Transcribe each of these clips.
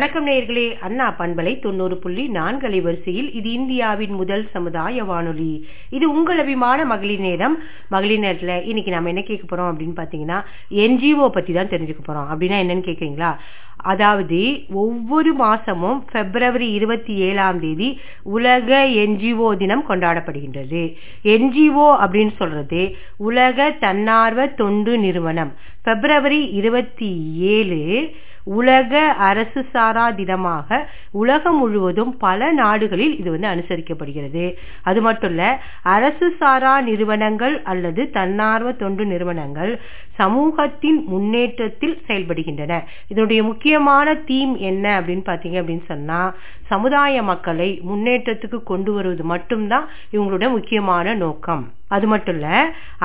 வணக்கம் நேயர்களே. அண்ணா பண்பலை தொண்ணூறு புள்ளி நான்கு அலைவரிசையில் இது இந்தியாவின் முதல் சமுதாய வானொலி. இது உங்கள் அபிமான மகளிர் நேரம். மகளிர் நேரத்தில் இன்னைக்கு நாம என்ன கேட்க போறோம் அப்படின்னு பாத்தீங்கன்னா என்ஜிஓ பத்தி தான் தெரிஞ்சுக்க போறோம். அப்படின்னா என்னன்னு கேக்குறீங்களா அதாவது ஒவ்வொரு மாசமும் பிப்ரவரி இருபத்தி ஏழாம் தேதி உலக என்ஜிஓ தினம் கொண்டாடப்படுகின்றது. என்ஜிஓ அப்படின்னு சொல்றது உலக தன்னார்வ தொண்டு நிறுவனம். பிப்ரவரி இருபத்தி ஏழு உலக அரசு சாரா தினமாக உலகம் முழுவதும் பல நாடுகளில் இது வந்து அனுசரிக்கப்படுகிறது. அது மட்டும் இல்ல அரசு சாரா நிறுவனங்கள் அல்லது தன்னார்வ தொண்டு நிறுவனங்கள் சமூகத்தின் முன்னேற்றத்தில் செயல்படுகின்றன. இதனுடைய முக்கியமான தீம் என்ன அப்படின்னு பாத்தீங்க அப்படின்னு சொன்னா சமுதாய மக்களை முன்னேற்றத்துக்கு கொண்டு வருவது மட்டும்தான் இவங்களோட முக்கியமான நோக்கம். அது மட்டும் இல்ல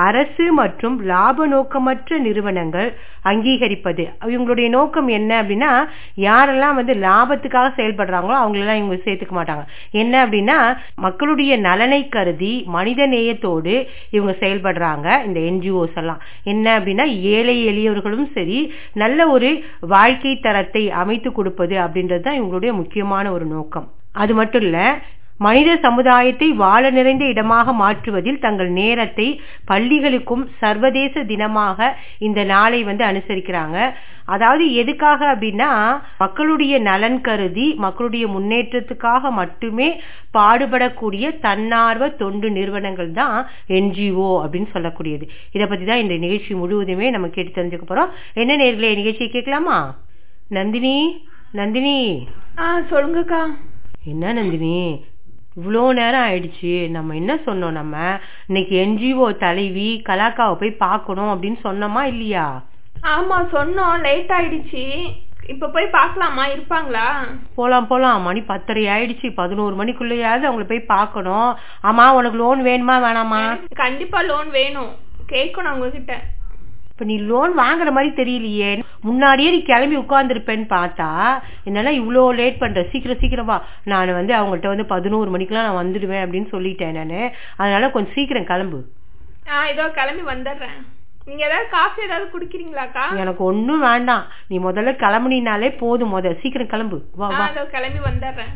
அரசு மற்றும் லாப நோக்கமற்ற நிறுவனங்கள் அங்கீகரிப்பது. இவங்களுடைய நோக்கம் என்ன அப்படின்னா யாரெல்லாம் வந்து லாபத்துக்காக செயல்படுறாங்களோ அவங்களெல்லாம் இவங்க சேர்த்துக்க மாட்டாங்க. என்ன அப்படின்னா மக்களுடைய நலனை கருதி மனித நேயத்தோடு இவங்க செயல்படுறாங்க இந்த என்ஜிஓஸ் எல்லாம். என்ன அப்படின்னா ஏழை எளியவர்களும் சரி நல்ல ஒரு வாழ்க்கை தரத்தை அமைத்து கொடுப்பது அப்படின்றது தான் இவங்களுடைய முக்கியமான ஒரு நோக்கம். அது மட்டும் இல்ல மனித சமுதாயத்தை வாழ நிறைந்த இடமாக மாற்றுவதில் தங்கள் நேரத்தை பள்ளிகளுக்கும் சர்வதேச தினமாக இந்த நாளை வந்து அனுசரிக்கிறாங்க. அதாவது எதுக்காக அப்படின்னா மக்களுடைய நலன் கருதி மக்களுடைய முன்னேற்றத்துக்காக மட்டுமே பாடுபடக்கூடிய தன்னார்வ தொண்டு நிறுவனங்கள் தான் என்ஜிஓ அப்படின்னு சொல்லக்கூடியது. இதை பத்தி தான் இந்த நிகழ்ச்சி முழுவதுமே நம்ம கேட்டு தெரிஞ்சுக்க போறோம். என்ன நேர்களே நிகழ்ச்சியை கேட்கலாமா? நந்தினி? நந்தினி. ஆ சொல்லுங்கக்கா. என்ன நந்தினி? இவ்வளோ நேரம் ஆயிடுச்சு. நம்ம என்ன சொன்னோம் நம்ம? இன்னைக்கு என்ஜிஓ தலைவி கலாக்காவை போய் பார்க்கணும் அப்படின்னு சொன்னோமா இல்லையா? ஆமா சொன்னோம். லேட் ஆயிடுச்சு. இப்ப போய் பார்க்கலாமா? இருப்பாங்களா? போலாம் போலாம். மணி பத்தரை ஆயிடுச்சு. பதினோரு மணிக்குள்ளேயாவது அவங்கள போய் பார்க்கணும். ஆமா உனக்கு லோன் வேணுமா வேணாமா? கண்டிப்பா லோன் வேணும். கேட்கணும் உங்ககிட்ட இப்ப நீ லோன் வாங்குற மாதிரி தெரியலையே. முன்னாடியே நீ கிளம்பி உட்கார்ந்துருப்பேன்னு பார்த்தா என்னால இவ்வளோ லேட் பண்ற. சீக்கிரம் சீக்கிரம் வா. நான் வந்து அவங்கள்ட்ட வந்து பதினோரு மணிக்கெல்லாம் நான் வந்துடுவேன் அப்படின்னு சொல்லிட்டேன் நானு. அதனால கொஞ்சம் சீக்கிரம் கிளம்பு. ஆ இதோ கிளம்பி வந்துடுறேன். நீங்க ஏதாவது காஃபி ஏதாவது குடிக்கிறீங்களாக்கா? எனக்கு ஒண்ணும் வேண்டாம். நீ முதல்ல கிளம்புனினாலே போதும் முத. சீக்கிரம் கிளம்பு. வா வா. கிளம்பி வந்துடுறேன்.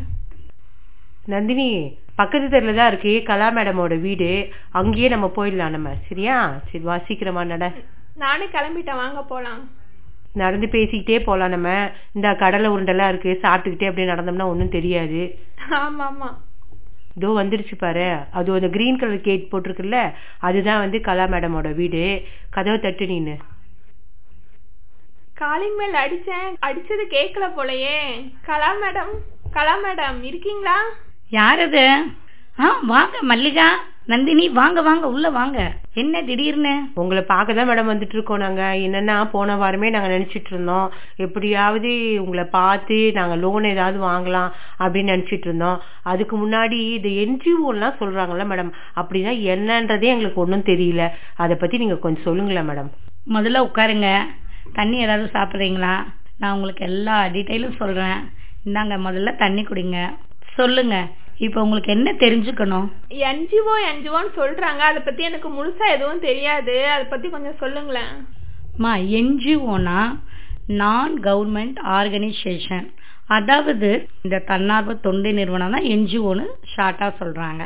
நந்தினி பக்கத்து தெருல தான் இருக்கு கலா மேடமோட வீடு. அங்கேயே நம்ம போயிடலாம் நம்ம. சரியா? சரி வா சீக்கிரமா நட. நானே கிளம்பிட்டேன் வாங்க போலாம். நடந்து பேசிக்கிட்டே போலாம் நம்ம. இந்த கடலை உருண்டெல்லாம் இருக்கு சாப்பிட்டுக்கிட்டே அப்படியே நடந்தோம்னா ஒன்றும் தெரியாது. ஆமா ஆமா இதோ வந்துருச்சு பாரு. அது அந்த கிரீன் கலர் கேட் போட்டிருக்குல்ல அதுதான் வந்து கலா மேடமோட வீடு. கதவை தட்டு நீனு காலிங் மேல் அடிச்சேன். அடிச்சது கேட்கல போலயே. கலா மேடம் கலா மேடம் இருக்கீங்களா? யார் அது? ஆ வாங்க மல்லிகா நந்தினி வாங்க வாங்க உள்ள வாங்க. என்ன திடீர்னு? உங்களை பார்க்க தான் மேடம் வந்துட்டு இருக்கோம் நாங்க. என்னன்னா போன வாரமே நாங்க நினைச்சிட்டு இருந்தோம் எப்படியாவது உங்களை பார்த்து நாங்க லோன் ஏதாவது வாங்கலாம் அப்படின்னு நினைச்சிட்டு இருந்தோம் அதுக்கு முன்னாடி இது என்ஜிஓ எல்லாம் சொல்றாங்கல்ல மேடம் அப்படின்னா என்னன்றதே எங்களுக்கு ஒன்றும் தெரியல. அதை பத்தி நீங்க கொஞ்சம் சொல்லுங்களேன் மேடம் முதல்ல உட்காருங்க. தண்ணி ஏதாவது சாப்பிட்றீங்களா? நான் உங்களுக்கு எல்லா டீட்டெயிலும் சொல்றேன். இந்தாங்க முதல்ல தண்ணி குடிங்க. சொல்லுங்க. இப்போ உங்களுக்கு என்ன தெரிஞ்சுக்கணும்? என்ஜிஓ என்ஜிஓன்னு சொல்றாங்க. அதை பத்தி எனக்கு முழுசா எதுவும் தெரியாது. அதை பத்தி கொஞ்சம் சொல்லுங்களேன். மா என்ஜிஓனா நான் கவர்மெண்ட் ஆர்கனைசேஷன் அதாவது இந்த தன்னார்வ தொண்டு நிறுவனம் தான் என்ஜிஓன்னு ஷார்ட்டாக சொல்கிறாங்க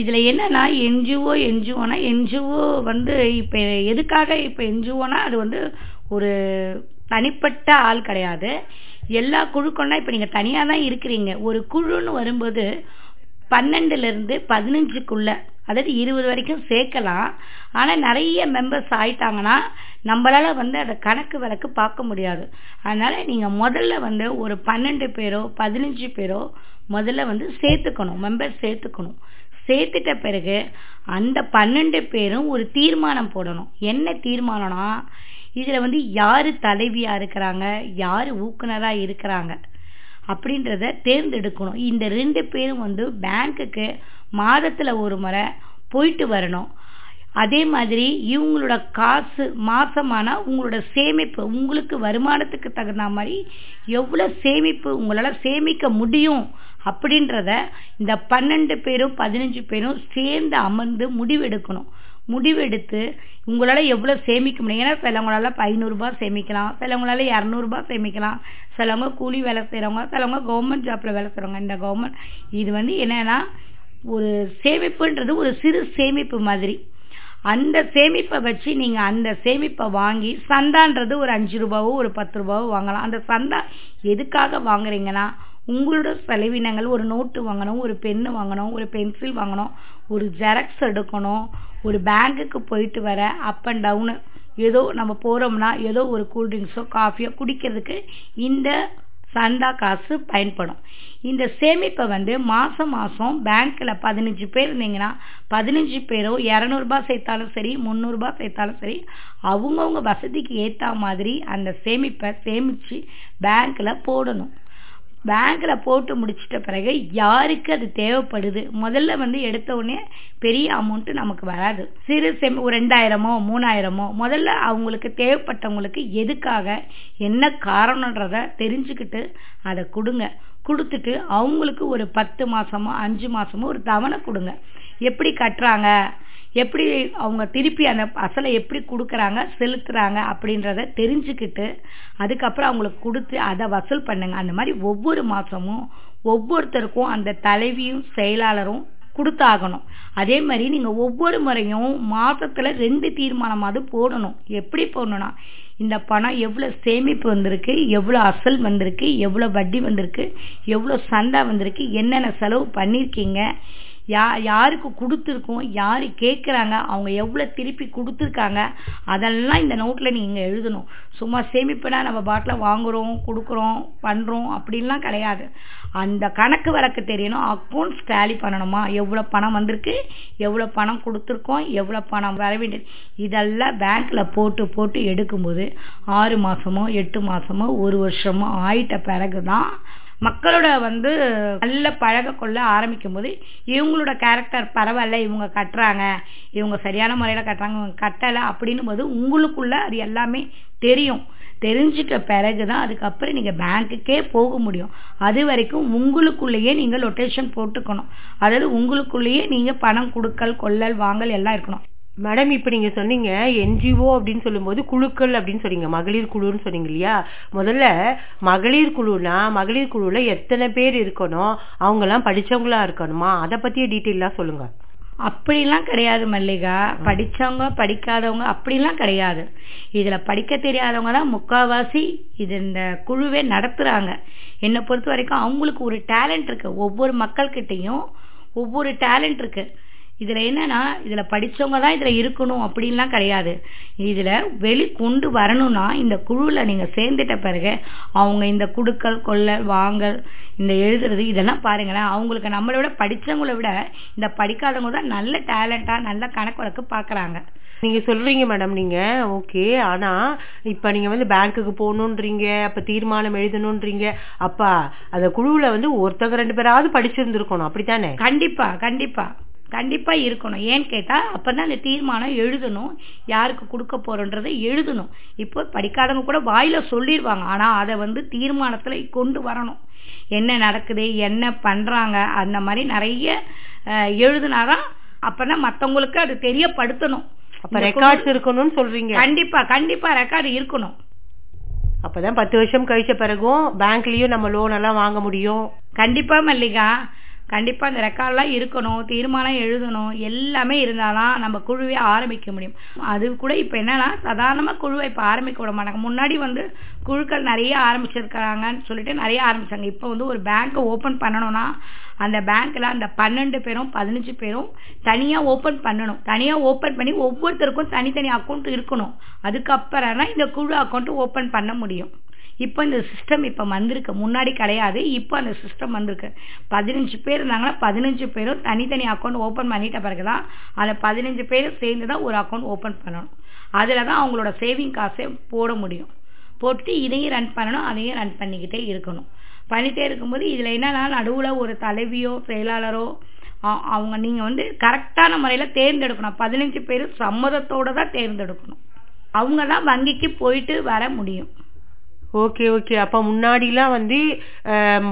இதில் என்னன்னா என்ஜிஓ என்ஜிஓனா என்ஜிஓ வந்து இப்போ எதுக்காக இப்போ என்ஜிஓனா அது வந்து ஒரு தனிப்பட்ட ஆள் கிடையாது. எல்லா குழுக்கள்னா இப்போ நீங்கள் தனியாக தான் இருக்கிறீங்க. ஒரு குழுன்னு வரும்போது பன்னெண்டுலேருந்து பதினஞ்சுக்குள்ளே அதாவது இருபது வரைக்கும் சேர்க்கலாம். ஆனால் நிறைய மெம்பர்ஸ் ஆயிட்டாங்கன்னா நம்மளால் வந்து அதை கணக்கு விளக்கு பார்க்க முடியாது. அதனால் நீங்கள் முதல்ல வந்து ஒரு பன்னெண்டு பேரோ பதினஞ்சு பேரோ முதல்ல வந்து சேர்த்துக்கணும் மெம்பர் சேர்த்துக்கணும். சேர்த்துட்ட பிறகு அந்த பன்னெண்டு பேரும் ஒரு தீர்மானம் போடணும். என்ன தீர்மானம்னா இதில் வந்து யார் தலைவியாக இருக்கிறாங்க யார் ஊக்குனராக இருக்கிறாங்க அப்படின்றத தேர்ந்தெடுக்கணும். இந்த ரெண்டு பேரும் வந்து பேங்க்குக்கு மாதத்தில் ஒரு முறை போயிட்டு வரணும். அதே மாதிரி இவங்களோட காசு மாதமானால் உங்களோட சேமிப்பு உங்களுக்கு வருமானத்துக்கு தகுந்த மாதிரி எவ்வளோ சேமிப்பு உங்களால் சேமிக்க முடியும் அப்படின்றத இந்த பன்னெண்டு பேரும் பதினஞ்சு பேரும் சேர்ந்து அமர்ந்து முடிவெடுக்கணும். முடிவெடுத்து உங்களால் எவ்வளோ சேமிக்க முடியும்? ஏன்னா சிலவங்களால ஐநூறுரூபா சேமிக்கலாம். சிலவங்களால இரநூறுபா சேமிக்கலாம். சிலவங்க கூலி வேலை செய்கிறவங்க சிலவங்க கவர்மெண்ட் ஜாப்பில் வேலை செய்கிறவங்க இந்த கவர்மெண்ட் இது வந்து என்னென்னா ஒரு சேமிப்புன்றது ஒரு சிறு சேமிப்பு மாதிரி. அந்த சேமிப்பை வச்சு நீங்கள் அந்த சேமிப்பை வாங்கி சந்தான்றது ஒரு அஞ்சு ரூபாவோ ஒரு பத்து ரூபாவோ வாங்கலாம். அந்த சந்தா எதுக்காக வாங்குறீங்கன்னா உங்களோட செலவினங்கள் ஒரு நோட்டு வாங்கணும் ஒரு பென்னு வாங்கணும் ஒரு பென்சில் வாங்கணும் ஒரு ஜெராக்ஸ் எடுக்கணும் ஒரு பேங்குக்கு போயிட்டு வர அப் அண்ட் டவுனு ஏதோ நம்ம போகிறோம்னா ஏதோ ஒரு கூல்ட்ரிங்க்ஸோ காஃபியோ குடிக்கிறதுக்கு இந்த சந்தா காசு பயன்படும். இந்த சேமிப்பை வந்து மாதம் மாதம் பேங்க்கில் பதினஞ்சு பேர் இருந்தீங்கன்னா பதினஞ்சு பேரும் இரநூறுபா சேர்த்தாலும் சரி முந்நூறுபா சேர்த்தாலும் சரி அவங்கவுங்க வசதிக்கு ஏற்ற மாதிரி அந்த சேமிப்பை சேமித்து பேங்க்கில் போடணும். பேங்க்கில் போட்டு முடிச்சிட்ட பிறகு யாருக்கு அது தேவைப்படுது? முதல்ல வந்து எடுத்த உடனே பெரிய அமௌண்ட்டு நமக்கு வராது. சிறு செம் ஒரு ரெண்டாயிரமோ மூணாயிரமோ முதல்ல அவங்களுக்கு தேவைப்பட்டவங்களுக்கு எதுக்காக என்ன காரணன்றத தெரிஞ்சுக்கிட்டு அதை கொடுங்க. கொடுத்துட்டு அவங்களுக்கு ஒரு பத்து மாதமோ அஞ்சு மாதமோ ஒரு தவணை கொடுங்க. எப்படி கட்டுறாங்க? எப்படி அவங்க திருப்பி அந்த அசலை எப்படி கொடுக்குறாங்க செலுத்துகிறாங்க அப்படின்றத தெரிஞ்சுக்கிட்டு அதுக்கப்புறம் அவங்களுக்கு கொடுத்து அதை வசூல் பண்ணுங்க. அந்த மாதிரி ஒவ்வொரு மாதமும் ஒவ்வொருத்தருக்கும் அந்த தலைவியும் செயலாளரும் கொடுத்தாகணும். அதே மாதிரி நீங்கள் ஒவ்வொரு முறையும் மாதத்தில் ரெண்டு தீர்மானமாவது போடணும். எப்படி போடணும்னா இந்த பணம் எவ்வளோ சேமிப்பு வந்திருக்கு எவ்வளோ அசல் வந்திருக்கு எவ்வளோ வட்டி வந்திருக்கு எவ்வளோ சந்தா வந்திருக்கு என்னென்ன செலவு பண்ணியிருக்கீங்க யா யாருக்கு கொடுத்துருக்கோம் யார் கேட்குறாங்க அவங்க எவ்வளோ திருப்பி கொடுத்துருக்காங்க அதெல்லாம் இந்த நோட்டில் நீங்கள் எழுதணும். சும்மா சேமிப்புனா நம்ம பாட்டில் வாங்குறோம் கொடுக்குறோம் பண்ணுறோம் அப்படின்லாம் கிடையாது. அந்த கணக்கு வழக்கு தெரியணும் அக்கௌண்ட்ஸ் டேலி பண்ணணுமா? எவ்வளோ பணம் வந்திருக்கு எவ்வளோ பணம் கொடுத்துருக்கோம் எவ்வளோ பணம் வர வேண்டியது. இதெல்லாம் பேங்க்கில் போட்டு போட்டு எடுக்கும்போது ஆறு மாதமோ எட்டு மாதமோ ஒரு வருஷமோ ஆயிட்ட பிறகு தான் மக்களோட வந்து நல்ல பழக கொள்ள ஆரம்பிக்கும் போது இவங்களோட கேரக்டர் பரவாயில்ல இவங்க கட்டுறாங்க இவங்க சரியான முறையில் கட்டுறாங்க இவங்க கட்டலை அப்படின்னும் போது உங்களுக்குள்ள அது எல்லாமே தெரியும். தெரிஞ்சிட்ட பிறகுதான் அதுக்கப்புறம் நீங்கள் பேங்க்குக்கே போக முடியும். அது வரைக்கும் உங்களுக்குள்ளேயே நீங்கள் லொட்டேஷன் போட்டுக்கணும். அதாவது உங்களுக்குள்ளேயே நீங்கள் பணம் கொடுக்கல் கொள்ளல் வாங்கல் எல்லாம் இருக்கணும். மேடம் இப்ப நீங்க சொன்னீங்க என்ஜிஓ அப்படின்னு சொல்லும்போது குழுக்கள் அப்படின்னு சொன்னீங்க. மகளிர் குழுன்னு சொன்னீங்க இல்லையா? முதல்ல மகளிர் குழுனா மகளிர் குழுல எத்தனை பேர் இருக்கணும்? அவங்க எல்லாம் படிச்சவங்களா இருக்கணுமா? அத பத்திய டீட்டெயிலா சொல்லுங்க. அப்படிலாம் கிடையாது மல்லிகா. படிச்சவங்க படிக்காதவங்க அப்படிலாம் கிடையாது. இதுல படிக்க தெரியாதவங்க தான் முக்காவாசி இது இந்த குழுவே நடத்துறாங்க. என்னை பொறுத்த வரைக்கும் அவங்களுக்கு ஒரு டேலண்ட் இருக்கு. ஒவ்வொரு மக்கள்கிட்டயும் ஒவ்வொரு டேலண்ட் இருக்கு. இதுல என்னன்னா இதுல படிச்சவங்க தான் இதுல இருக்கணும் அப்படின்லாம் கிடையாது. இதுல வெளி கொண்டு வரணும்னா இந்த குழுல நீங்க சேர்ந்துட்ட பிறகு அவங்க இந்த குடுக்கல் கொள்ளல் வாங்கல் இந்த எழுதுறது இதெல்லாம் பாருங்களேன். அவங்களுக்கு நம்மளை விட படிச்சவங்கள விட இந்த படிக்காதவங்க தான் நல்ல டேலண்டா நல்ல கணக்கு வழக்கு பாக்குறாங்க நீங்க சொல்றீங்க மேடம் நீங்க. ஓகே ஆனா இப்ப நீங்க வந்து பேங்க்குக்கு போகணுன்றீங்க அப்ப தீர்மானம் எழுதணும்ன்றீங்க அப்பா அந்த குழுவுல வந்து ஒருத்தங்க ரெண்டு பேராவது படிச்சிருந்திருக்கணும். அப்படித்தானே? கண்டிப்பா கண்டிப்பா. கண்டிப்பா இருக்கணும். ஏன்னு கேட்டா அப்பதான் அந்த தீர்மானம் எழுதணும். யாருக்கு கொடுக்க போறோன்றதை எழுதணும். இப்போ படிக்காதவங்க கூட வாயில சொல்லிடுவாங்க ஆனா அதை வந்து தீர்மானத்துல கொண்டு வரணும். என்ன நடக்குது என்ன பண்றாங்க அந்த மாதிரி நிறைய எழுதுனாதான் அப்பதான் மத்தவங்களுக்கு அது தெரியப்படுத்தணும். அப்ப ரெக்கார்ட்ஸ் இருக்கணும்னு சொல்றீங்க. கண்டிப்பா கண்டிப்பா ரெக்கார்டு இருக்கணும். அப்பதான் பத்து வருஷம் கழிச்ச பிறகும் பேங்க்லயும் நம்ம லோன் எல்லாம் வாங்க முடியும். கண்டிப்பா மல்லிகா. கண்டிப்பாக அந்த ரெக்கார்ட்லாம் இருக்கணும் தீர்மானம் எழுதணும் எல்லாமே இருந்தால்தான் நம்ம குழுவே ஆரம்பிக்க முடியும். அது கூட இப்போ என்னன்னா சாதாரணமாக குழுவை இப்போ ஆரம்பிக்க விட மாட்டாங்க. முன்னாடி வந்து குழுக்கள் நிறைய ஆரம்பிச்சிருக்கிறாங்கன்னு சொல்லிட்டு நிறைய ஆரம்பிச்சாங்க. இப்போ வந்து ஒரு பேங்க்கை ஓப்பன் பண்ணணும்னா அந்த பேங்க்கில் அந்த பன்னெண்டு பேரும் பதினஞ்சு பேரும் தனியாக ஓப்பன் பண்ணணும். தனியாக ஓப்பன் பண்ணி ஒவ்வொருத்தருக்கும் தனித்தனி அக்கௌண்ட் இருக்கணும். அதுக்கப்புறம் தான் இந்த குழு அக்கௌண்ட்டு ஓப்பன் பண்ண முடியும். இப்போ இந்த சிஸ்டம் இப்போ வந்திருக்கு. முன்னாடி கிடையாது இப்போ அந்த சிஸ்டம் வந்திருக்கு. பதினஞ்சு பேர் இருந்தாங்கன்னா பதினஞ்சு பேரும் தனித்தனி அக்கௌண்ட் ஓப்பன் பண்ணிட்ட பிறகுதான் அதில் பதினஞ்சு பேரும் சேர்ந்து தான் ஒரு அக்கௌண்ட் ஓப்பன் பண்ணணும். அதில் தான் அவங்களோட சேவிங் காசை போட முடியும். போட்டுட்டு இதையும் ரன் பண்ணணும் அதையும் ரன் பண்ணிக்கிட்டே இருக்கணும். பண்ணிகிட்டே இருக்கும்போது இதில் என்னன்னா நடுவில் ஒரு தலைவியோ செயலாளரோ அவங்க நீங்கள் வந்து கரெக்டான முறையில் தேர்ந்தெடுக்கணும். பதினஞ்சு பேர் சம்மதத்தோடு தான் தேர்ந்தெடுக்கணும். அவங்க தான் வங்கிக்கு போயிட்டு வர முடியும். ஓகே ஓகே அப்ப முன்னாடிலாம் வந்து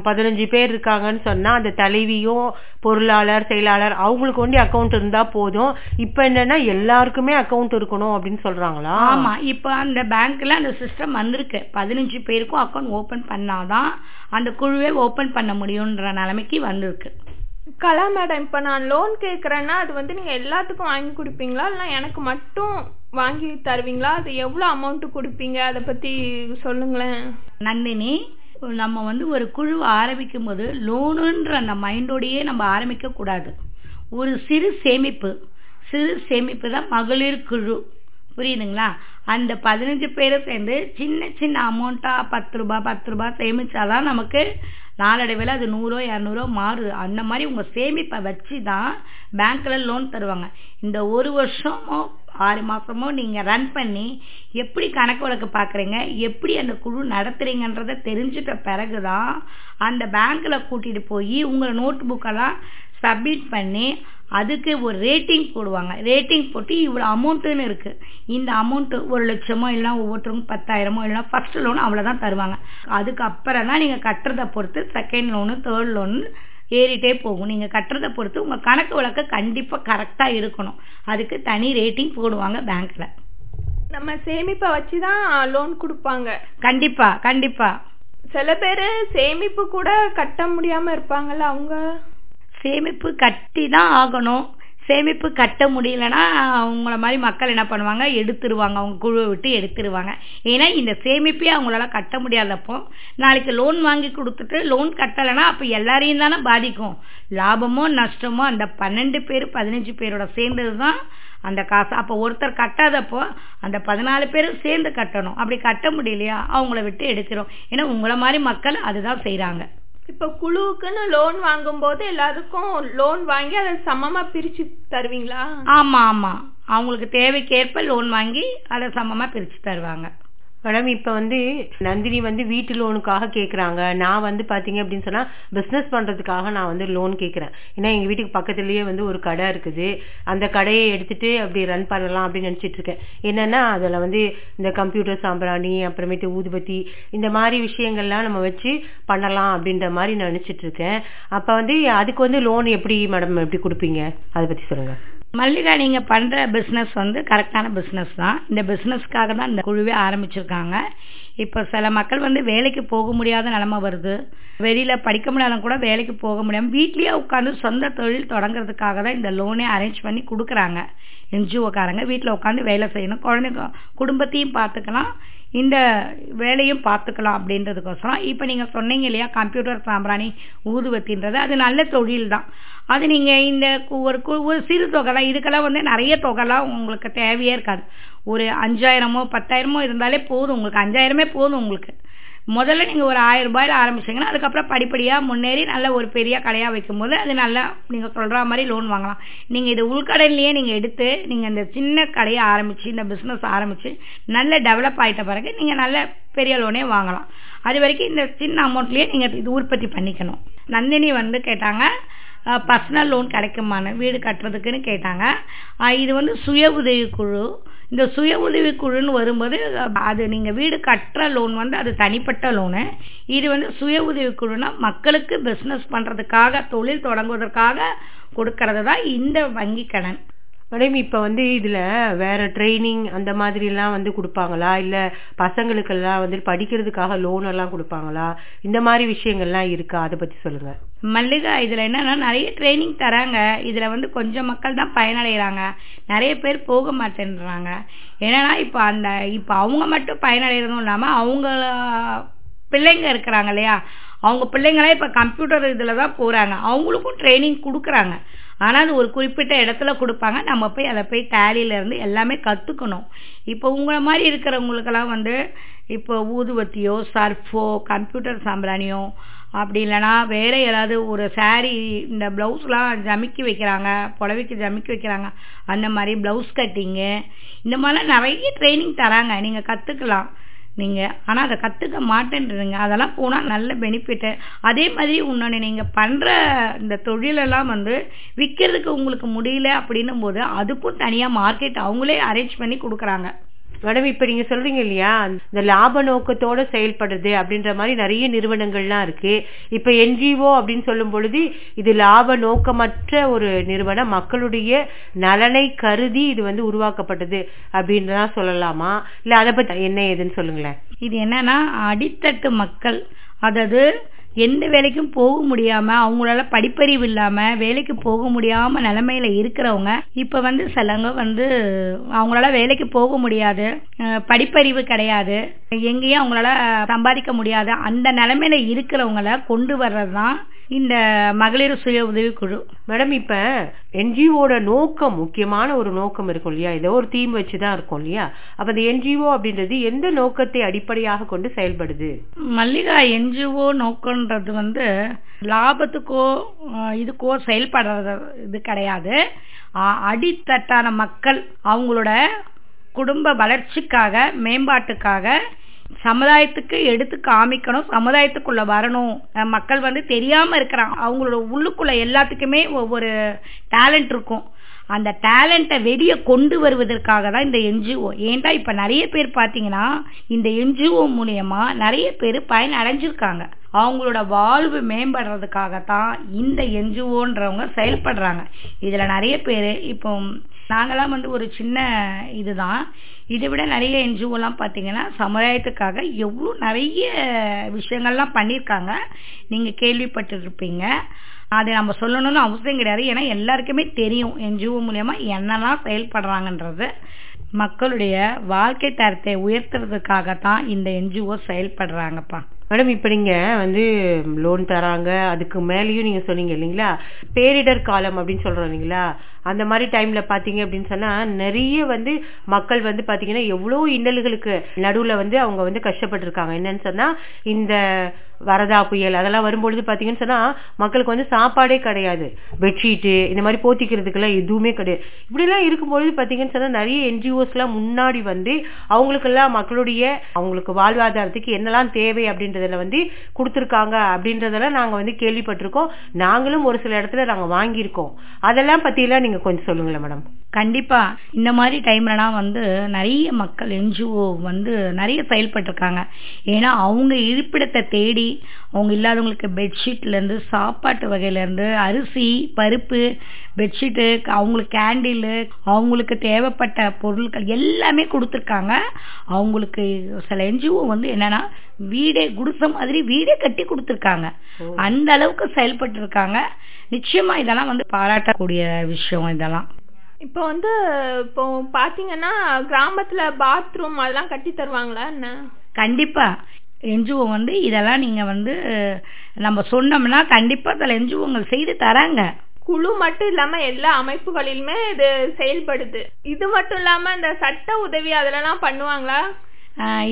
பதினஞ்சு பேர் இருக்காங்கன்னு சொன்னா அந்த தலைவியும் பொருளாளர் செயலாளர் அவங்களுக்கு ஒண்டி அக்கௌண்ட் இருந்தா போதும். இப்ப என்னன்னா எல்லாருக்குமே அக்கௌண்ட் இருக்கணும் அப்படின்னு சொல்றாங்களா? ஆமா. இப்போ அந்த பேங்க்ல அந்த சிஸ்டம் வந்திருக்கு. பதினஞ்சு பேருக்கும் அக்கௌண்ட் ஓபன் பண்ணாதான் அந்த குழுவே ஓபன் பண்ண முடியும்ன்ற நிலைமைக்கு வந்திருக்கு. கலா மேடம் இப்ப நான் லோன் கேக்குறேன்னா அது வந்து நீங்க எல்லாத்துக்கும் வாங்கி கொடுப்பீங்களா? இல்ல எனக்கு மட்டும் வாங்கி தருவீங்களா? அது எவ்வளவு அமௌண்ட் கொடுப்பீங்க? அத பத்தி சொல்லுங்களேன். நந்தினி நம்ம வந்து ஒரு குழு ஆரம்பிக்கும் போது லோனுன்ற அந்த மைண்டோடையே நம்ம ஆரம்பிக்க கூடாது ஒரு சிறு சேமிப்பு. சிறு சேமிப்பு தான் மகளிர் குழு. புரியுதுங்களா? அந்த பதினஞ்சு பேரும் சேர்ந்து சின்ன சின்ன அமௌண்ட்டாக பத்து ரூபா பத்து ரூபாய் சேமித்தாதான் நமக்கு நாளடைவில் அது நூறோ இரநூறோ மாறுது. அந்த மாதிரி உங்கள் சேமிப்பை வச்சு தான் பேங்க்கில் லோன் தருவாங்க. இந்த ஒரு வருஷமோ ஆறு மாதமோ நீங்கள் ரன் பண்ணி எப்படி கணக்கு வழக்கு பார்க்குறீங்க எப்படி அந்த குழு நடத்துறீங்கன்றத தெரிஞ்சுட்ட பிறகுதான் அந்த பேங்க்கில் கூட்டிகிட்டு போய் உங்களை நோட் புக்கெல்லாம் சப்மிட் பண்ணி அதுக்கு ஒரு ரேட்டிங் போடுவாங்க. ரேட்டிங் போட்டு இவ்வளோ அமௌண்ட்டுன்னு இருக்கு. இந்த அமௌண்ட் ஒரு லட்சமோ இல்லைனா ஒவ்வொருத்தருக்கும் பத்தாயிரமோ இல்லைனா ஃபர்ஸ்ட் லோன் அவ்வளோதான் தருவாங்க. அதுக்கப்புறம் தான் நீங்கள் கட்டுறதை பொறுத்து செகண்ட் லோனு தேர்ட் லோனு ஏறிட்டே போகும். நீங்கள் கட்டுறதை பொறுத்து உங்கள் கணக்கு வழக்கு கண்டிப்பாக கரெக்டாக இருக்கணும். அதுக்கு தனி ரேட்டிங் போடுவாங்க பேங்க்கில் நம்ம சேமிப்பை வச்சுதான் லோன் கொடுப்பாங்க. கண்டிப்பா கண்டிப்பா. சில பேரு சேமிப்பு கூட கட்ட முடியாம இருப்பாங்கல்ல அவங்க? சேமிப்பு கட்டி தான் ஆகணும். சேமிப்பு கட்ட முடியலன்னா அவங்கள மாதிரி மக்கள் என்ன பண்ணுவாங்க? எடுத்துருவாங்க. அவங்க குழுவை விட்டு எடுத்துருவாங்க. ஏன்னா இந்த சேமிப்பே அவங்களால கட்ட முடியாதப்போ நாளைக்கு லோன் வாங்கி கொடுத்துட்டு லோன் கட்டலைன்னா அப்போ எல்லாரையும் தானே பாதிக்கும். லாபமோ நஷ்டமோ அந்த பன்னெண்டு பேர் பதினஞ்சு பேரோட சேர்ந்தது தான் அந்த காசு. அப்போ ஒருத்தர் கட்டாதப்போ அந்த பதினாலு பேரும் சேர்ந்து கட்டணும். அப்படி கட்ட முடியலையா? அவங்கள விட்டு எடுக்கிறோம். ஏன்னா உங்களை மாதிரி மக்கள் அதுதான் செய்கிறாங்க இப்ப குழுவுக்குன்னு லோன் வாங்கும்போது எல்லாருக்கும் லோன் வாங்கி அதை சமமா பிரிச்சு தருவீங்களா? ஆமா ஆமா. அவங்களுக்கு தேவைக்கேற்ப லோன் வாங்கி அதை சமமா பிரிச்சு தருவாங்க. மேடம் இப்போ வந்து நந்தினி வந்து வீட்டு லோனுக்காக கேட்குறாங்க நான் வந்து பார்த்தீங்க அப்படின்னு சொன்னால் பிஸ்னஸ் பண்ணுறதுக்காக நான் வந்து லோன் கேட்குறேன் ஏன்னா எங்கள் வீட்டுக்கு பக்கத்துலேயே வந்து ஒரு கடை இருக்குது. அந்த கடையை எடுத்துகிட்டு அப்படி ரன் பண்ணலாம் அப்படின்னு நினச்சிட்டு இருக்கேன். என்னென்னா அதில் வந்து இந்த கம்ப்யூட்டர் சாம்பிராணி அப்புறமேட்டு ஊதுபத்தி இந்த மாதிரி விஷயங்கள்லாம் நம்ம வச்சு பண்ணலாம் அப்படின்ற மாதிரி நான் நினைச்சிட்டு இருக்கேன். அப்போ வந்து அதுக்கு வந்து லோன் எப்படி மேடம் எப்படி கொடுப்பீங்க? அதை பற்றி சொல்லுங்கள் மல்லிகா நீங்க பண்ற பிசினஸ் வந்து கரெக்டான பிசினஸ் தான். இந்த பிசினஸ்க்காக தான் இந்த குழுவே ஆரம்பிச்சிருக்காங்க. இப்போ சில மக்கள் வந்து வேலைக்கு போக முடியாத நிலமை வருது. வெளியில படிக்க முடியாத கூட வேலைக்கு போக முடியாம வீட்லயே உட்காந்து சொந்த தொழில் தொடங்குறதுக்காக தான் இந்த லோனே அரேஞ்ச் பண்ணி கொடுக்குறாங்க. என்ஜிஓக்காரங்க வீட்டில் உட்காந்து வேலை செய்யணும். குழந்தைங்க குடும்பத்தையும் பார்த்துக்கலாம். இந்த வேலையும் பார்த்துக்கலாம் அப்படின்றதுக்கோசரம். இப்போ நீங்கள் சொன்னீங்க இல்லையா கம்ப்யூட்டர் சாம்பிராணி ஊதுவத்தின்றது அது நல்ல தொழில் தான் அது நீங்கள் இந்த கு- ஒரு கு- ஒரு சிறு தொகை தான் இதுக்கெல்லாம் வந்து நிறைய தொகைலாம் உங்களுக்கு தேவையே இருக்காது. ஒரு அஞ்சாயிரமோ பத்தாயிரமோ இருந்தாலே போதும். உங்களுக்கு அஞ்சாயிரமே போதும் உங்களுக்கு. முதல்ல நீங்கள் ஒரு ஆயிரம் ரூபாயில ஆரம்பிச்சீங்கன்னா அதுக்கப்புறம் படிப்படியாக முன்னேறி நல்ல ஒரு பெரிய கடையாக வைக்கும்போது அது நல்லா நீங்கள் சொல்கிற மாதிரி லோன் வாங்கலாம். நீங்கள் இது உள்கடன்லேயே நீங்கள் எடுத்து நீங்கள் இந்த சின்ன கடையை ஆரம்பித்து இந்த பிஸ்னஸ் ஆரம்பித்து நல்ல டெவலப் ஆகிட்ட பிறகு நீங்கள் நல்ல பெரிய லோனே வாங்கலாம். அது வரைக்கும் இந்த சின்ன அமௌண்ட்லேயே நீங்கள் இது உற்பத்தி பண்ணிக்கணும். நந்தினி வந்து கேட்டாங்க பர்சனல் லோன் கிடைக்குமான்னு? வீடு கட்டுறதுக்குன்னு கேட்டாங்க. இது வந்து சுய உதவி குழு இந்த சுய உதவிக்குழுன்னு வரும்போது அது நீங்கள் வீடு கட்டுற லோன் வந்து அது தனிப்பட்ட லோனு இது வந்து சுய உதவிக்குழுனா மக்களுக்கு பிஸ்னஸ் பண்ணுறதுக்காக தொழில் தொடங்குவதற்காக கொடுக்கறது தான் இந்த வங்கி கடன். மேடம் இப்போ வந்து இதில் வேற ட்ரைனிங் அந்த மாதிரிலாம் வந்து கொடுப்பாங்களா? இல்லை பசங்களுக்கெல்லாம் வந்து படிக்கிறதுக்காக லோன் எல்லாம் கொடுப்பாங்களா? இந்த மாதிரி விஷயங்கள்லாம் இருக்கா? அதை பற்றி சொல்லுங்கள் மல்லிகா இதில் என்னன்னா நிறைய ட்ரைனிங் தராங்க. இதில் வந்து கொஞ்சம் மக்கள் தான் பயனடைகிறாங்க நிறைய பேர் போக மாட்டேன்றாங்க. ஏன்னா இப்போ அந்த இப்போ அவங்க மட்டும் பயனடைகிறதும் இல்லாமல் அவங்க பிள்ளைங்க இருக்கிறாங்க இல்லையா? அவங்க பிள்ளைங்களாம் இப்போ கம்ப்யூட்டர் இதில் தான் போகிறாங்க அவங்களுக்கும் ட்ரைனிங் கொடுக்குறாங்க. ஆனால் அது ஒரு குறிப்பிட்ட இடத்துல கொடுப்பாங்க. நம்ம போய் அதை போய் டேலியிலேருந்து எல்லாமே கற்றுக்கணும் இப்போ உங்களை மாதிரி இருக்கிறவங்களுக்கெல்லாம் வந்து இப்போ ஊதுவத்தியோ சர்ஃபோ கம்ப்யூட்டர் சாம்பிராணியோ அப்படி இல்லைன்னா வேறு ஏதாவது ஒரு சாரீ இந்த ப்ளவுஸ்லாம் ஜமிக்கி வைக்கிறாங்க புடவைக்கு ஜமிக்கி வைக்கிறாங்க. அந்த மாதிரி ப்ளவுஸ் கட்டிங்கு இந்த மாதிரிலாம் நிறைய ட்ரைனிங் தராங்க. நீங்கள் கற்றுக்கலாம் நீங்கள் ஆனால் அதை கற்றுக்க மாட்டேன்றதுங்க அதெல்லாம் போனால் நல்ல பெனிஃபிட்டு அதே மாதிரி உன்னோட நீங்கள் பண்ணுற இந்த தொழிலெல்லாம் வந்து விற்கிறதுக்கு உங்களுக்கு முடியல அப்படின்னும் போது அதுக்கும் தனியாக மார்க்கெட் அவங்களே அரேஞ்ச் பண்ணி கொடுக்குறாங்க. மேடம் இப்ப நீங்க சொல்றீங்க இல்லையா? இந்த லாப நோக்கத்தோட செயல்படுறது அப்படின்ற மாதிரி நிறைய நிறுவனங்கள்லாம் இருக்கு. இப்ப என்ஜிஓ அப்படின்னு சொல்லும் பொழுது இது லாப நோக்கமற்ற ஒரு நிறுவனம். மக்களுடைய நலனை கருதி இது வந்து உருவாக்கப்பட்டது அப்படின்றதா சொல்லலாமா? இல்ல அதை பத்தி என்ன ஏதுன்னு சொல்லுங்களேன். இது என்னன்னா அடித்தட்டு மக்கள் அதாவது எந்த வேலைக்கும் போக முடியாமல் அவங்களால படிப்பறிவு இல்லாமல் வேலைக்கு போக முடியாம நிலமையில இருக்கிறவங்க இப்போ வந்து சிலவங்க வந்து அவங்களால வேலைக்கு போக முடியாது படிப்பறிவு கிடையாது எங்கேயும் அவங்களால சம்பாதிக்க முடியாது அந்த நிலமையில இருக்கிறவங்கள கொண்டு வர்றது தான் இந்த மகளிர் சுய உதவிக்குழு. மேடம் இப்ப என்ஜிஓட நோக்கம் முக்கியமான ஒரு நோக்கம் இருக்கும் இல்லையா? ஏதோ ஒரு தீம் வச்சுதான் இருக்கும் இல்லையா? அப்ப இந்த என்ஜிஓ அப்படின்றது எந்த நோக்கத்தை அடிப்படையாக கொண்டு செயல்படுது? மல்லிகா என்ஜிஓ நோக்கன்றது வந்து லாபத்துக்கோ இதுக்கோ செயல்படுறது இது கிடையாது. அடித்தட்டான மக்கள் அவங்களோட குடும்ப வளர்ச்சிக்காக மேம்பாட்டுக்காக சமுதாயத்துக்கு எடுத்து காமிக்கணும் சமுதாயத்துக்குள்ள வரணும். மக்கள் வந்து தெரியாம இருக்கிறாங்க. அவங்களோட உள்ளுக்குள்ள எல்லாத்துக்குமே ஒவ்வொரு டேலண்ட் இருக்கும். அந்த டேலண்ட்டை வெளியே கொண்டு வருவதற்காக தான் இந்த என்ஜிஓ ஏன்டா இப்போ நிறைய பேர் பார்த்தீங்கன்னா இந்த என்ஜிஓ மூலியமாக நிறைய பேர் பயன் அடைஞ்சிருக்காங்க அவங்களோட வாழ்வு மேம்படுறதுக்காக தான் இந்த என்ஜிஓன்றவங்க செயல்படுறாங்க. இதில் நிறைய பேர் இப்போ நாங்களாம் வந்து ஒரு சின்ன இதுதான். இதை விட நிறைய என்ஜிஓலாம் பார்த்தீங்கன்னா சமுதாயத்துக்காக எவ்வளோ நிறைய விஷயங்கள்லாம் பண்ணியிருக்காங்க. நீங்கள் கேள்விப்பட்டிருப்பீங்க. அது நம்ம சொல்லணும்னு அவசியம் கிடையாது. ஏன்னா எல்லாருக்குமே தெரியும் என்ஜிஓ மூலயமா என்னெல்லாம் செயல்படுறாங்கன்றது. மக்களுடைய வாழ்க்கை தரத்தை உயர்த்துறதுக்காக தான் இந்த என்ஜிஓ செயல்படுறாங்கப்பா. மேடம் இப்போ நீங்கள் வந்து லோன் தராங்க அதுக்கு மேலயும் நீங்க சொன்னீங்க இல்லைங்களா? பேரிடர் காலம் அப்படின்னு சொல்றோம் இல்லைங்களா? அந்த மாதிரி டைம்ல பார்த்தீங்க அப்படின்னு சொன்னா நிறைய வந்து மக்கள் வந்து பார்த்தீங்கன்னா எவ்வளோ இன்னல்களுக்கு நடுவில் வந்து அவங்க வந்து கஷ்டப்பட்டுருக்காங்க. என்னன்னு சொன்னா இந்த வரதா புயல் அதெல்லாம் வரும்பொழுது பார்த்தீங்கன்னு சொன்னா மக்களுக்கு வந்து சாப்பாடே கிடையாது. பெட்ஷீட்டு இந்த மாதிரி போத்திக்கிறதுக்கெல்லாம் எதுவுமே கிடையாது. இப்படி எல்லாம் இருக்கும்பொழுது பார்த்தீங்கன்னு சொன்னா நிறைய என்ஜிஓஸ் எல்லாம் முன்னாடி வந்து அவங்களுக்கெல்லாம் மக்களுடைய அவங்களுக்கு வாழ்வாதாரத்துக்கு என்னெல்லாம் தேவை அப்படின்றதுல வந்து கொடுத்துருக்காங்க அப்படின்றதெல்லாம் நாங்க வந்து கேள்விப்பட்டிருக்கோம். நாங்களும் ஒரு சில இடத்துல நாங்க வாங்கியிருக்கோம். அதெல்லாம் பத்தி எல்லாம் நீங்க கொஞ்சம் சொல்லுங்களேன் மேடம். கண்டிப்பா இந்த மாதிரி டைம்லலாம் வந்து நிறைய மக்கள் என்ஜிஓ வந்து நிறைய செயல்பட்டிருக்காங்க. ஏன்னா அவங்க இருப்பிடத்தை தேடி அவங்க இல்லாதவங்களுக்கு பெட்ஷீட்ல இருந்து சாப்பாட்டு வகையில இருந்து அரிசி பருப்பு பெட்ஷீட்டு அவங்களுக்கு கேண்டில் அவங்களுக்கு தேவைப்பட்ட பொருட்கள் எல்லாமே கொடுத்துருக்காங்க. அவங்களுக்கு சில என்ஜிஓ வந்து என்னன்னா வீடே குடிசை மாதிரி வீடே கட்டி கொடுத்துருக்காங்க. அந்த அளவுக்கு செயல்பட்டு இருக்காங்க நிச்சயமா இதெல்லாம் வந்து பாராட்டக்கூடிய விஷயம் இதெல்லாம். இப்போ வந்து இப்போ பாத்தீங்கன்னா கிராமத்துல பாத்ரூம் அதெல்லாம் கட்டி தருவாங்களா என்ன? கண்டிப்பா. என்ஜிஓ வந்து இதெல்லாம் நீங்க வந்து நம்ம சொன்னோம்னா கண்டிப்பா அதில் என்ஜிஓங்கள் செய்து தராங்க. குழு மட்டும் இல்லாம எல்லா அமைப்புகளிலுமே இது செயல்படுது. இது மட்டும் இல்லாம இந்த சட்ட உதவி அதெல்லாம் பண்ணுவாங்களா?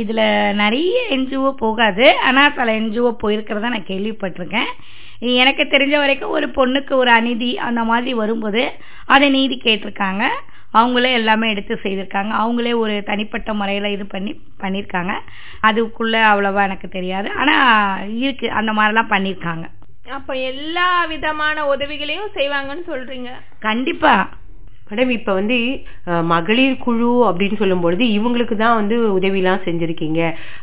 இதுல நிறைய என்ஜிஓ போகாது. ஆனா சில என்ஜிஓ போயிருக்கிறத நான் கேள்விப்பட்டிருக்கேன். எனக்கு தெரிஞ்ச வரைக்கும் ஒரு பொண்ணுக்கு ஒரு அநீதி அந்த மாதிரி வரும்போது அதை நீதி கேட்டிருக்காங்க. அவங்களே எல்லாமே எடுத்து செய்திருக்காங்க. அவங்களே ஒரு தனிப்பட்ட முறையில இது பண்ணி பண்ணியிருக்காங்க அதுக்குள்ள அவ்வளவா எனக்கு தெரியாது. ஆனா இருக்கு. அந்த மாதிரிலாம் பண்ணியிருக்காங்க அப்ப எல்லா விதமான உதவிகளையும் செய்வாங்கன்னு சொல்றீங்க. கண்டிப்பா. மேடம் இப்போ வந்து மகளிர் குழு அப்படின்னு சொல்லும் பொழுது இவங்களுக்கு தான் வந்து உதவிலாம் செஞ்சுருக்கீங்க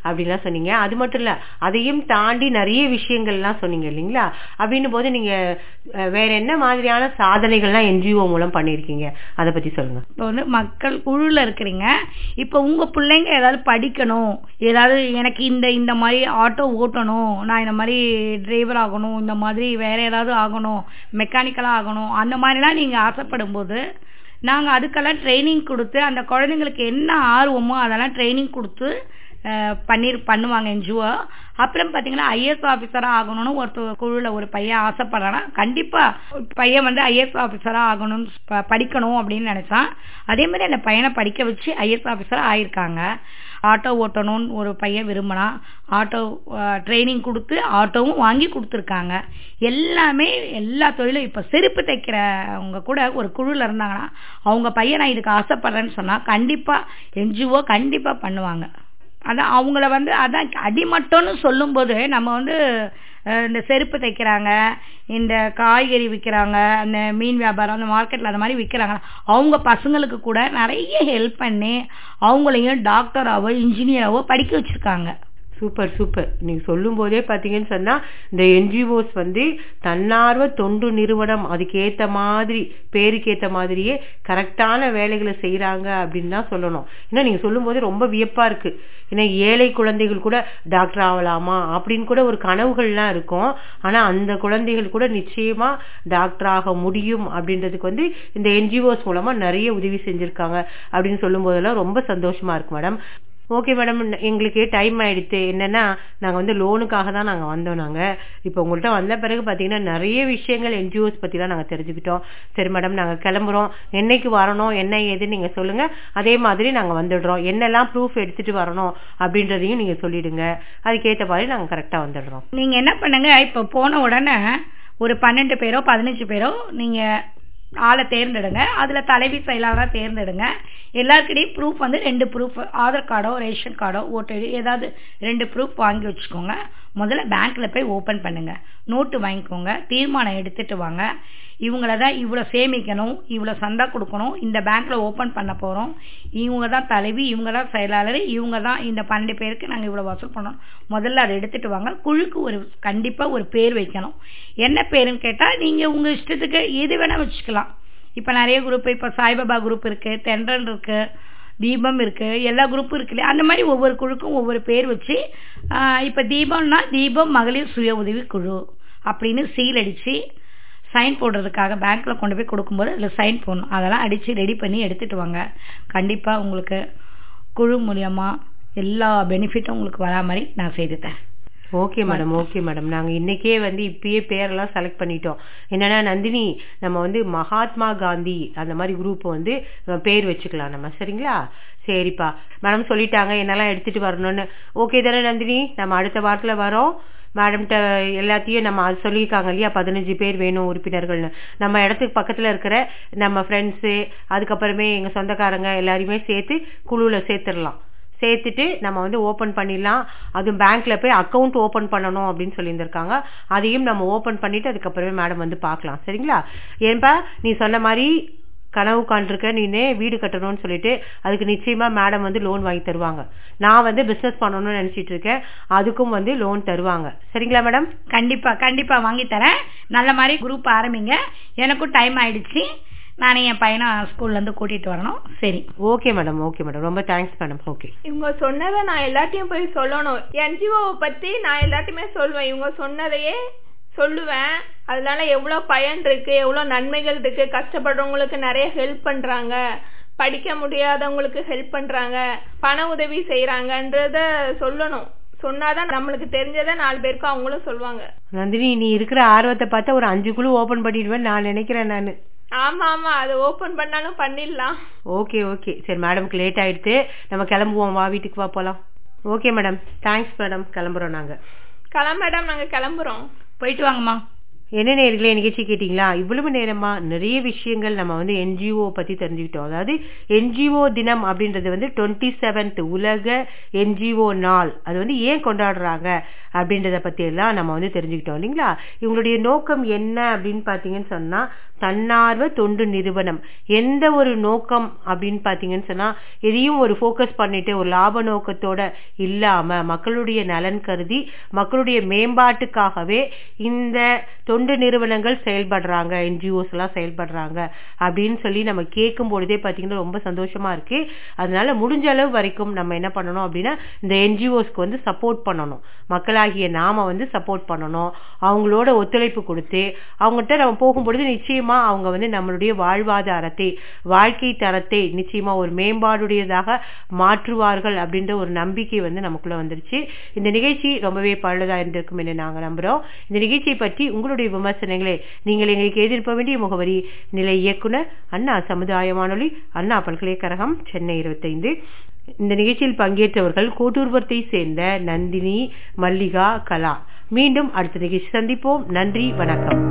அப்படின்லாம் சொன்னீங்க. அது மட்டும் இல்லை அதையும் தாண்டி நிறைய விஷயங்கள்லாம் சொன்னீங்க இல்லைங்களா? அப்படின்னும் போது நீங்கள் வேற என்ன மாதிரியான சாதனைகள்லாம் என்ஜிஓ மூலம் பண்ணியிருக்கீங்க? அதை பற்றி சொல்லுங்கள் இப்போ வந்து மக்கள் குழுவில் இருக்கிறீங்க. இப்போ உங்கள் பிள்ளைங்க ஏதாவது படிக்கணும். ஏதாவது எனக்கு இந்த இந்த மாதிரி ஆட்டோ ஓட்டணும். நான் இந்த மாதிரி டிரைவர் ஆகணும். இந்த மாதிரி வேற ஏதாவது ஆகணும். மெக்கானிக்கலாக ஆகணும். அந்த மாதிரிலாம் நீங்கள் ஆசைப்படும் போது நாங்கள் அதுக்கெல்லாம் ட்ரைனிங் கொடுத்து அந்த குழந்தைங்களுக்கு என்ன ஆர்வமோ அதெல்லாம் ட்ரைனிங் கொடுத்து பண்ணி பண்ணுவாங்க என்ஜிஓ அப்புறம் பாத்தீங்கன்னா ஐஏஎஸ் ஆஃபீஸராக ஆகணும்னு ஒருத்தர் குழுல ஒரு பையன் ஆசைப்படுறானா. கண்டிப்பா ஒரு பையன் வந்து ஐஏஎஸ் ஆஃபீஸராக ஆகணும்னு படிக்கணும் அப்படின்னு நினைச்சான். அதே மாதிரி அந்த பையனை படிக்க வச்சு ஐஏஎஸ் ஆஃபீஸராக ஆயிருக்காங்க. ஆட்டோ ஓட்டணும்னு ஒரு பையன் விரும்பினான் ஆட்டோ ட்ரைனிங் கொடுத்து ஆட்டோவும் வாங்கி கொடுத்துருக்காங்க. எல்லாமே எல்லா தொழிலும் இப்போ செருப்பு தைக்கிறவங்க கூட ஒரு குழுவில் இருந்தாங்கன்னா அவங்க பையன் நான் இதுக்கு ஆசைப்படுறேன்னு சொன்னால் கண்டிப்பாக என்ஜிஓ கண்டிப்பாக பண்ணுவாங்க. அதான் அவங்கள வந்து அதான் அடிமட்டம்னு சொல்லும்போது நம்ம வந்து இந்த செருப்பு தைக்கிறாங்க இந்த காய்கறி விற்கிறாங்க அந்த மீன் வியாபாரம் அந்த மார்க்கெட்டில் அந்த மாதிரி விற்கிறாங்க அவங்க பசங்களுக்கு கூட நிறைய ஹெல்ப் பண்ணி அவங்களையும் டாக்டராகவோ இன்ஜினியராகவோ படிக்க வச்சுருக்காங்க. சூப்பர் சூப்பர் நீங்க சொல்லும் போதே பாத்தீங்கன்னு சொன்னா இந்த என்ஜிஓஸ் வந்து தன்னார்வ தொண்டு நிறுவனம். அதுக்கு ஏத்த மாதிரி பேருக்கு ஏத்த மாதிரியே கரெக்டான வேலைகளை செய்யறாங்க அப்படின்னு தான் சொல்லணும். ஏன்னா நீங்க சொல்லும் போதே ரொம்ப வியப்பா இருக்கு. ஏன்னா ஏழை குழந்தைகள் கூட டாக்டர் ஆகலாமா அப்படின்னு கூட ஒரு கனவுகள்லாம் இருக்கும். ஆனா அந்த குழந்தைகள் கூட நிச்சயமா டாக்டர் ஆக முடியும் அப்படின்றதுக்கு வந்து இந்த என்ஜிஓஸ் மூலமா நிறைய உதவி செஞ்சிருக்காங்க அப்படின்னு சொல்லும் போதெல்லாம் ரொம்ப சந்தோஷமா இருக்கு மேடம். ஓகே மேடம் எங்களுக்கு டைம் ஆயிடுச்சு. என்னன்னா நாங்கள் வந்து லோனுக்காக தான் நாங்கள் வந்தோம் நாங்கள் இப்போ உங்கள்கிட்ட வந்த பிறகு பார்த்தீங்கன்னா நிறைய விஷயங்கள் என்ஜிஓஸ் பற்றி தான் நாங்கள் தெரிஞ்சுக்கிட்டோம். சரி மேடம் நாங்கள் கிளம்புறோம். என்னைக்கு வரணும்? என்ன ஏதுன்னு நீங்கள் சொல்லுங்க. அதே மாதிரி நாங்கள் வந்துடுறோம். என்னெல்லாம் ப்ரூஃப் எடுத்துட்டு வரணும் அப்படின்றதையும் நீங்கள் சொல்லிடுங்க. அதுக்கேற்ற மாதிரி நாங்கள் கரெக்டாக வந்துடுறோம். நீங்கள் என்ன பண்ணுங்க இப்போ போன உடனே ஒரு பன்னெண்டு பேரோ பதினஞ்சு பேரோ நீங்கள் ஆளை தேர்ந்தெடுங்க. அதுல தலைவி செயலாளராக தேர்ந்தெடுங்க. எல்லாருக்கிட்டையும் ப்ரூஃப் வந்து ரெண்டு ப்ரூஃப் ஆதார் கார்டோ ரேஷன் கார்டோ ஓட்டர் ஏதாவது ரெண்டு ப்ரூஃப் வாங்கி வச்சுக்கோங்க. முதல்ல பேங்க்ல போய் ஓப்பன் பண்ணுங்க. நோட்டு வாங்கிக்கோங்க. தீர்மானம் எடுத்துட்டு வாங்க. இவங்கள தான் இவ்வளோ சேமிக்கணும் இவ்வளோ சந்தா கொடுக்கணும் இந்த பேங்க்கில் ஓப்பன் பண்ண போகிறோம் இவங்க தான் தலைவி இவங்க தான் செயலாளர் இவங்க தான் இந்த பன்னெண்டு பேருக்கு நாங்கள் இவ்வளோ வசூல் பண்ணணும் முதல்ல அதை எடுத்துகிட்டு வாங்க. குழுக்கு ஒரு கண்டிப்பாக ஒரு பேர் வைக்கணும். என்ன பேருன்னு கேட்டால் நீங்கள் உங்கள் இஷ்டத்துக்கு எது வேணால் வச்சுக்கலாம். இப்போ நிறைய குரூப் இப்போ சாய்பாபா குரூப் இருக்குது தென்றல் இருக்குது தீபம் இருக்கு எல்லா குரூப்பும் இருக்கு இல்லையா அந்த மாதிரி ஒவ்வொரு குழுக்கும் ஒவ்வொரு பேர் வச்சு இப்போ தீபம்னா தீபம் மகளிர் சுய உதவி குழு அப்படின்னு சீல் அடித்து சைன் போடுறதுக்காக பேங்க்கில் கொண்டு போய் கொடுக்கும்போது அதில் சைன் போடணும். அதெல்லாம் அடித்து ரெடி பண்ணி எடுத்துகிட்டு வாங்க. கண்டிப்பாக உங்களுக்கு குழு மூலியமாக எல்லா பெனிஃபிட்டும் உங்களுக்கு வரா மாதிரி நான் செய்து தரேன். ஓகே மேடம் ஓகே மேடம் நாங்க இன்னைக்கே வந்து இப்பயே பேரெல்லாம் செலக்ட் பண்ணிட்டோம். என்னன்னா நந்தினி நம்ம வந்து மகாத்மா காந்தி அந்த மாதிரி குரூப் வந்து பேர் வச்சுக்கலாம் நம்ம. சரிங்களா? சரிப்பா. மேடம் சொல்லிட்டாங்க. என்னெல்லாம் எடுத்துட்டு வரணும்னு. ஓகே தானே நந்தினி? நம்ம அடுத்த வாரத்துல வரோம். மேடம்கிட்ட எல்லாத்தையும் நம்ம அது சொல்லியிருக்காங்க இல்லையா? பதினஞ்சு பேர் வேணும் உறுப்பினர்கள்னு. நம்ம இடத்துக்கு பக்கத்துல இருக்கிற நம்ம ஃப்ரெண்ட்ஸு அதுக்கப்புறமே எங்க சொந்தக்காரங்க எல்லாரையுமே சேர்த்து குழுவில் சேர்த்துடலாம். சேர்த்துட்டு நம்ம வந்து ஓபன் பண்ணிடலாம். அதுவும் பேங்க்ல போய் அக்கவுண்ட் ஓபன் பண்ணணும் அப்படின்னு சொல்லியிருந்திருக்காங்க. அதையும் நம்ம ஓபன் பண்ணிட்டு அதுக்கப்புறமே மேடம் வந்து பார்க்கலாம். சரிங்களா? ஏன்பா நீ சொன்ன மாதிரி கனவு காண்டிருக்க நீனே வீடு கட்டணும்னு சொல்லிட்டு அதுக்கு நிச்சயமா மேடம் வந்து லோன் வாங்கி தருவாங்க. நான் வந்து பிசினஸ் பண்ணணும்னு நினைச்சிட்டு இருக்கேன். அதுக்கும் வந்து லோன் தருவாங்க. சரிங்களா மேடம் கண்டிப்பா கண்டிப்பா வாங்கி தரேன். நல்ல மாதிரி குரூப் ஆரம்பிங்க. எனக்கும் டைம் ஆயிடுச்சு. நானே என் பையனை ஸ்கூல்ல இருந்து கூட்டிட்டு வரணும். சரி. ஓகே மேடம் ஓகே மேடம் ரொம்ப தேங்க்ஸ் மேடம் ஓகே இவங்க சொன்னதை நான் எல்லாத்தையும் போய் சொல்லணும். என்ஜிஓவை பத்தி நான் எல்லாத்தையுமே சொல்வேன். இவங்க சொன்னதையே சொல்லுவேன். அதனால எவ்வளவு பயன் இருக்கு எவ்வளவு நன்மைகள் இருக்கு. கஷ்டப்படுறவங்களுக்கு நிறைய ஹெல்ப் பண்றாங்க. படிக்க முடியாதவங்களுக்கு ஹெல்ப் பண்றாங்க. பண உதவி செய்யறாங்கன்றத சொல்லணும். சொன்னாதான் நம்மளுக்கு தெரிஞ்சதை நாலு பேருக்கு அவங்களும் சொல்லுவாங்க. நந்தினி நீ இருக்கிற ஆர்வத்தை பார்த்தா ஒரு அஞ்சு குழு ஓபன் பண்ணிடுவேன் நான் நினைக்கிறேன் நானு. ஆமா ஆமா. அதை ஓபன் பண்ணாலும் பண்ணிடலாம். ஓகே ஓகே சரி மேடம்க்கு லேட் ஆயிடுத்து நம்ம கிளம்புவோம். வா வீட்டுக்கு வா போலாம். ஓகே மேடம் தேங்க்ஸ் மேடம் கிளம்புறோம் நாங்க. கிளம்ப மேடம் நாங்க கிளம்புறோம். போயிட்டு வாங்கம்மா. என்ன நேர்களே நிகழ்ச்சி கேட்டீங்களா? இவ்வளவு நேரமா நிறைய விஷயங்கள் நம்ம வந்து என்ஜிஓ பத்தி தெரிஞ்சுக்கிட்டோம். அதாவது என்ஜிஓ தினம் அப்படின்றது வந்து டுவெண்ட்டி செவன்த் உலக என்ஜிஓ நாள். அது வந்து ஏன் கொண்டாடுறாங்க அப்படின்றத பத்தி எல்லாம் நம்ம வந்து தெரிஞ்சுக்கிட்டோம் இல்லைங்களா? இவங்களுடைய நோக்கம் என்ன அப்படின்னு பாத்தீங்கன்னு சொன்னா தன்னார்வ தொண்டு நிறுவனம். எந்த ஒரு நோக்கம் அப்படின்னு பாத்தீங்கன்னு சொன்னா எதையும் ஒரு ஃபோக்கஸ் பண்ணிட்டு ஒரு லாப நோக்கத்தோட இல்லாம மக்களுடைய நலன் கருதி மக்களுடைய மேம்பாட்டுக்காகவே இந்த தொண்டு நிறுவனங்கள் செயல்படுறாங்க என்ஜிஓஸ் எல்லாம் செயல்படுறாங்க அப்படின்னு சொல்லி நம்ம கேட்கும் பொழுதே பாத்தீங்கன்னா ரொம்ப சந்தோஷமா இருக்கு. அதனால முடிஞ்ச அளவு வரைக்கும் நம்ம என்ன பண்ணணும் அப்படின்னா இந்த என்ஜிஓஸ்க்கு வந்து சப்போர்ட் பண்ணணும். மக்களாகிய நாம வந்து சப்போர்ட் பண்ணணும். அவங்களோட ஒத்துழைப்பு கொடுத்து அவங்ககிட்ட நம்ம போகும்பொழுது நிச்சயமா அவங்க வந்து நம்மளுடைய வாழ்வாதாரத்தை வாழ்க்கை தரத்தை நிச்சயமா ஒரு மேம்பாடுடையதாக மாற்றுவார்கள் அப்படின்ற ஒரு நம்பிக்கை வந்து நமக்குள்ள வந்துருச்சு. இந்த நிகழ்ச்சி ரொம்பவே பழுதா இருந்திருக்கும் என்று நாங்க நம்புறோம். இந்த நிகழ்ச்சியை பற்றி உங்களுடைய விமர்சனங்களை நீங்கள் எங்களுக்கு எதிர்ப்ப வேண்டிய முகவரி நிலை இயக்குனர் அண்ணா சமுதாய வானொலி அண்ணா பல்கலைக்கழகம் சென்னை இருபத்தைந்து. இந்த நிகழ்ச்சியில் பங்கேற்றவர்கள் கோட்டூர்புரத்தை சேர்ந்த நந்தினி மல்லிகா கலா. மீண்டும் அடுத்த நிகழ்ச்சி சந்திப்போம். நன்றி வணக்கம்.